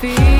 feel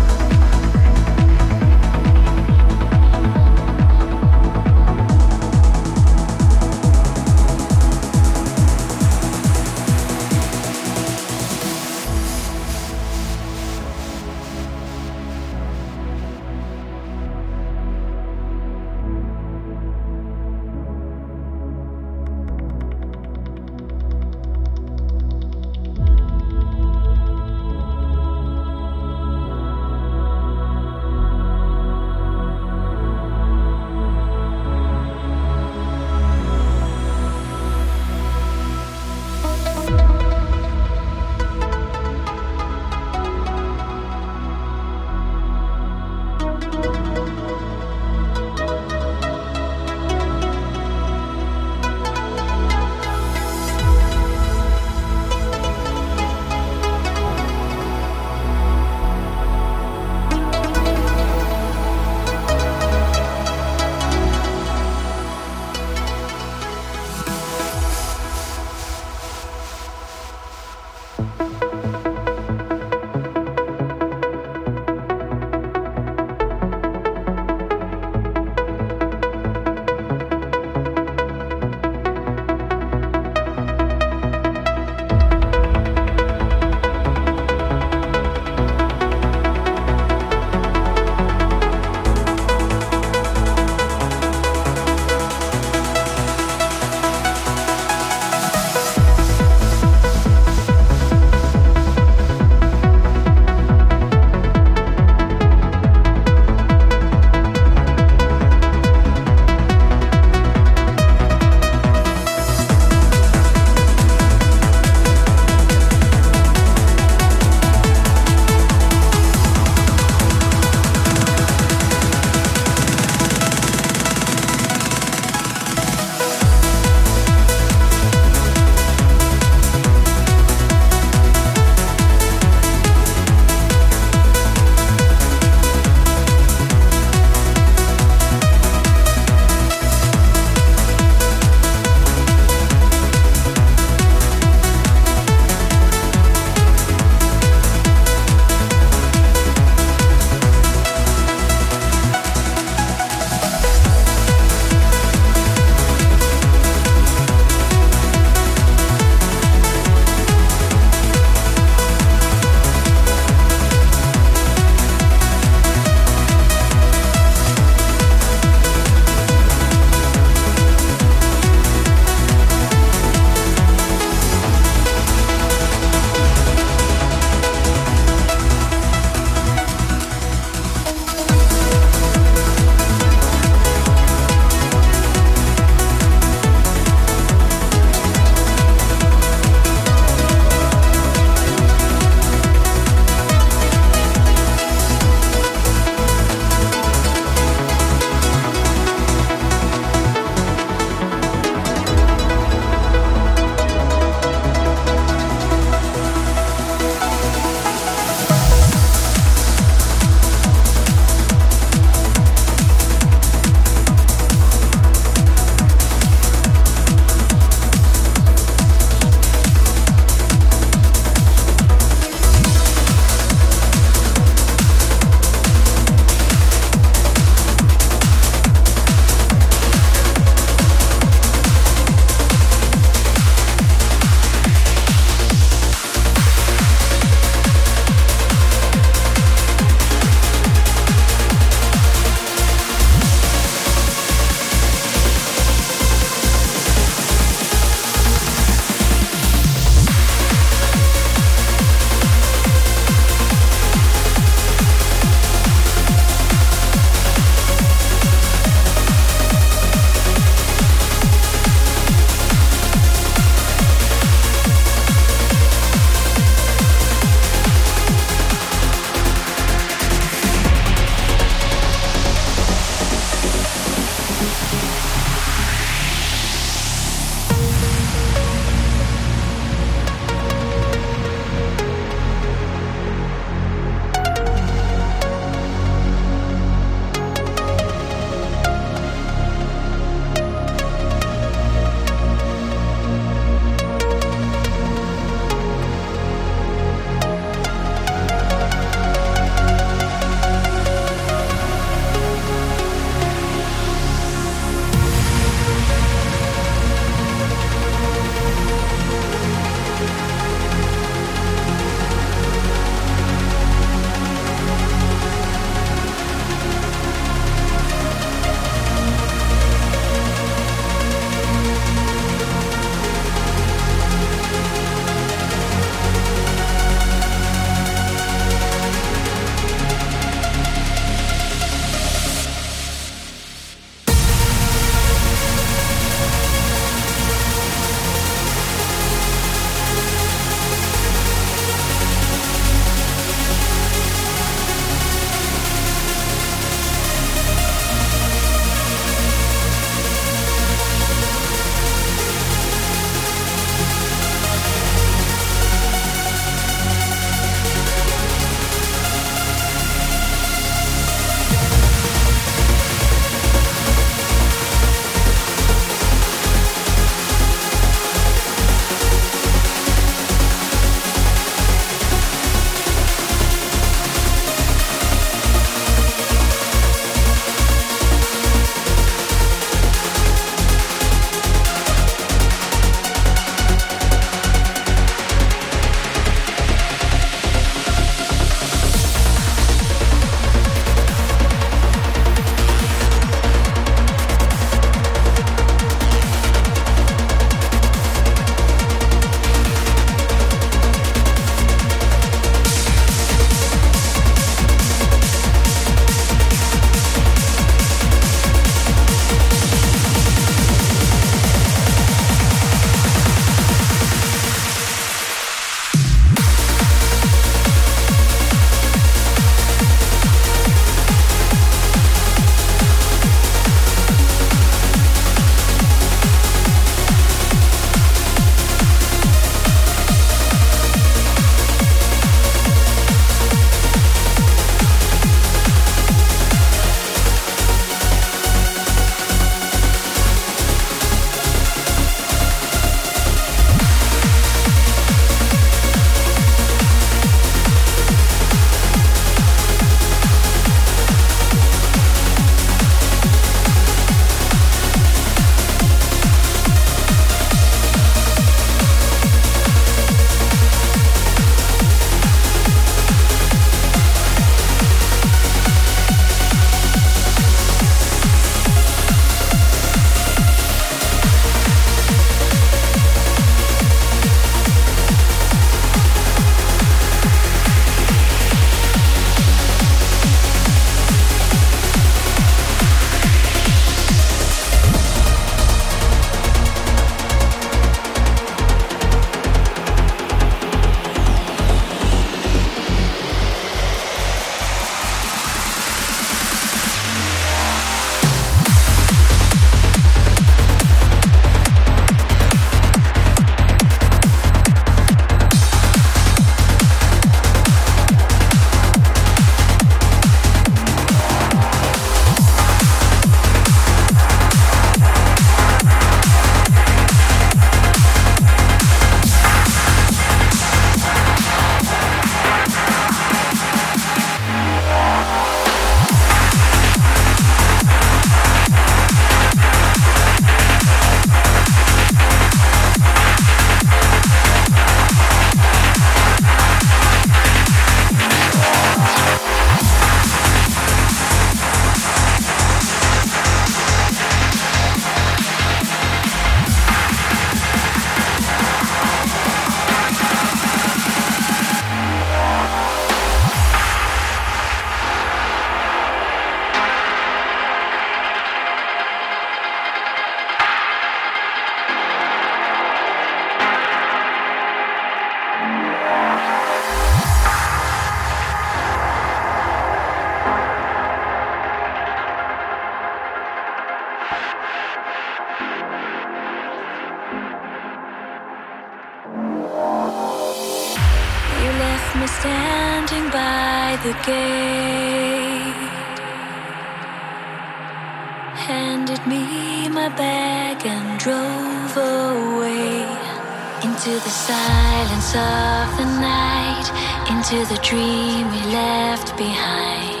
to the dream we left behind.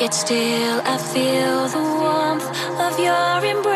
Yet still I feel the warmth of your embrace.